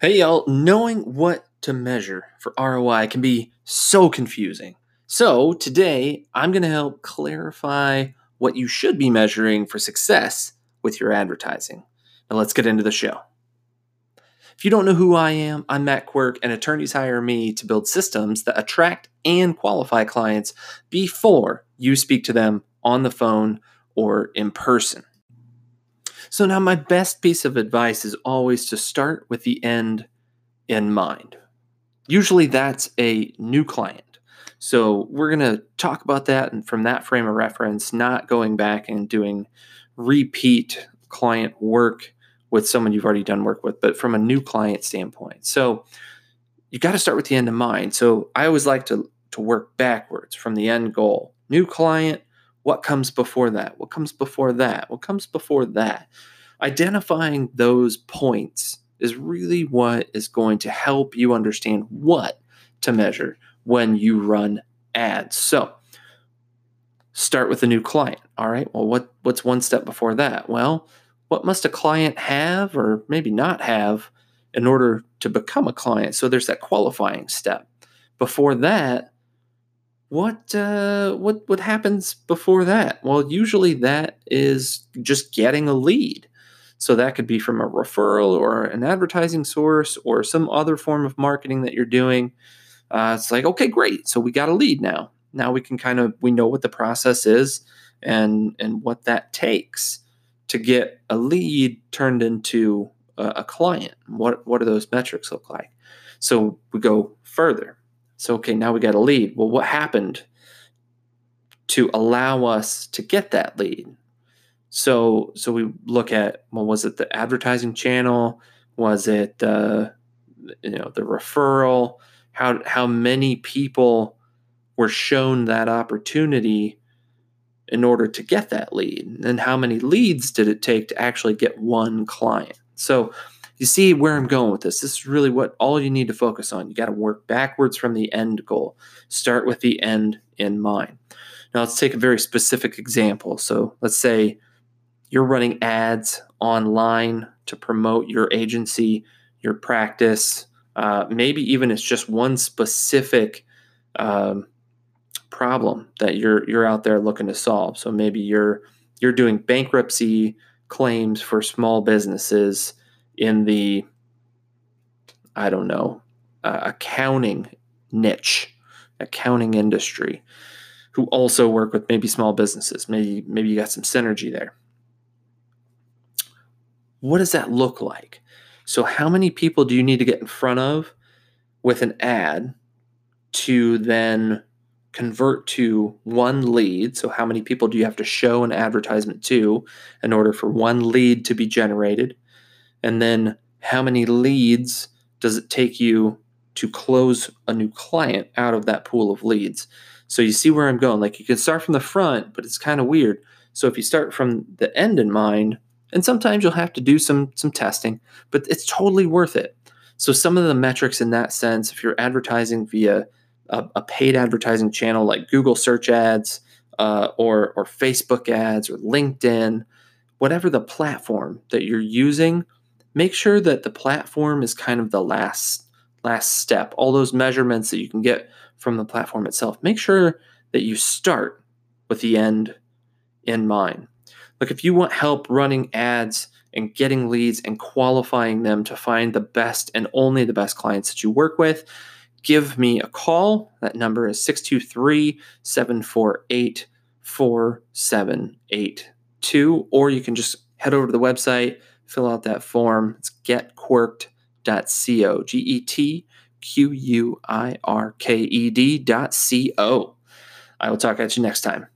Hey, y'all, knowing what to measure for ROI can be so confusing. So, today I'm going to help clarify what you should be measuring for success with your advertising. Now, let's get into the show. If you don't know who I am, I'm Matt Quirk, and attorneys hire me to build systems that attract and qualify clients before you speak to them on the phone or in person. So, now my best piece of advice is always to start with the end in mind. Usually that's a new client. So, we're going to talk about that and from that frame of reference, not going back and doing repeat client work with someone you've already done work with, but from a new client standpoint. So, you got to start with the end in mind. So, I always like to, to work backwards from the end goal. New client, what comes before that? What comes before that? What comes before that? Identifying those points is really what is going to help you understand what to measure when you run ads. So, start with a new client. All right. Well, what what's one step before that? Well, what must a client have or maybe not have in order to become a client? So there's that qualifying step. Before that, what uh, what what happens before that? Well, usually that is just getting a lead. So that could be from a referral or an advertising source or some other form of marketing that you're doing. Uh, it's like okay, great. So we got a lead now. Now we can kind of we know what the process is and and what that takes to get a lead turned into a, a client. What what do those metrics look like? So we go further so, okay, now we got a lead. Well, what happened to allow us to get that lead? So, so we look at well, was it the advertising channel? Was it the you know the referral? How how many people were shown that opportunity in order to get that lead? And how many leads did it take to actually get one client? So you see where I'm going with this. This is really what all you need to focus on. You got to work backwards from the end goal. Start with the end in mind. Now, let's take a very specific example. So, let's say you're running ads online to promote your agency, your practice. Uh, maybe even it's just one specific um, problem that you're you're out there looking to solve. So maybe you're you're doing bankruptcy claims for small businesses in the I don't know uh, accounting niche, accounting industry, who also work with maybe small businesses. Maybe maybe you got some synergy there. What does that look like? So how many people do you need to get in front of with an ad to then convert to one lead. So, how many people do you have to show an advertisement to in order for one lead to be generated? And then how many leads does it take you to close a new client out of that pool of leads? So you see where I'm going. Like you can start from the front, but it's kind of weird. So if you start from the end in mind, and sometimes you'll have to do some some testing, but it's totally worth it. So some of the metrics in that sense, if you're advertising via a, a paid advertising channel like Google search ads uh, or or Facebook ads or LinkedIn, whatever the platform that you're using, make sure that the platform is kind of the last last step. All those measurements that you can get from the platform itself make sure that you start with the end in mind. Like if you want help running ads and getting leads and qualifying them to find the best and only the best clients that you work with give me a call. That number is 623 748 4782 or you can just head over to the website fill out that form. It's getquirked.co. G E T Q U I R K E D.co. I will talk at you next time.